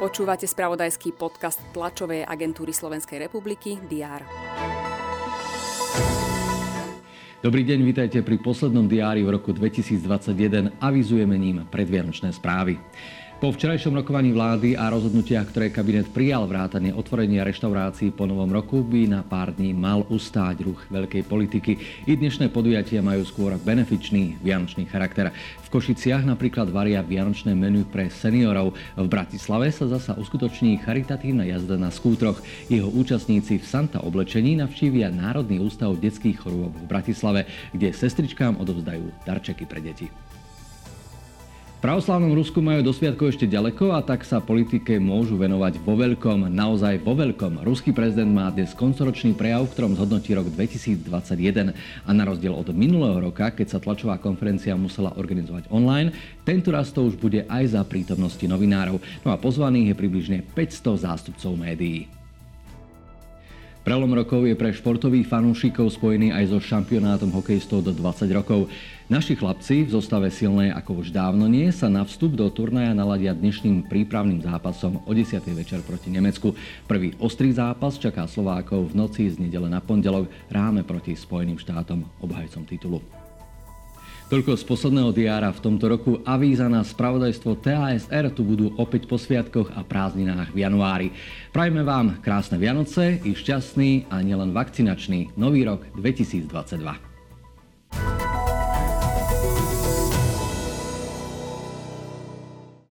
Počúvate spravodajský podcast tlačovej agentúry Slovenskej republiky DR. Dobrý deň, vítajte pri poslednom diári v roku 2021. Avizujeme ním predvianočné správy. Po včerajšom rokovaní vlády a rozhodnutiach, ktoré kabinet prijal vrátane otvorenia reštaurácií po novom roku, by na pár dní mal ustáť ruch veľkej politiky. I dnešné podujatia majú skôr benefičný vianočný charakter. V Košiciach napríklad varia vianočné menu pre seniorov. V Bratislave sa zasa uskutoční charitatívna jazda na skútroch. Jeho účastníci v Santa oblečení navštívia Národný ústav detských chorôb v Bratislave, kde sestričkám odovzdajú darčeky pre deti pravoslavnom Rusku majú do sviatku ešte ďaleko a tak sa politike môžu venovať vo veľkom, naozaj vo veľkom. Ruský prezident má dnes koncoročný prejav, v ktorom zhodnotí rok 2021 a na rozdiel od minulého roka, keď sa tlačová konferencia musela organizovať online, tento raz to už bude aj za prítomnosti novinárov. No a pozvaných je približne 500 zástupcov médií. Prelom rokov je pre športových fanúšikov spojený aj so šampionátom hokejistov do 20 rokov. Naši chlapci v zostave silnej ako už dávno nie sa na vstup do turnaja naladia dnešným prípravným zápasom o 10. večer proti Nemecku. Prvý ostrý zápas čaká Slovákov v noci z nedele na pondelok ráme proti Spojeným štátom, obhajcom titulu. Toľko z posledného diára v tomto roku. Avíza na spravodajstvo TASR tu budú opäť po sviatkoch a prázdninách v januári. Prajme vám krásne Vianoce i šťastný a nielen vakcinačný nový rok 2022.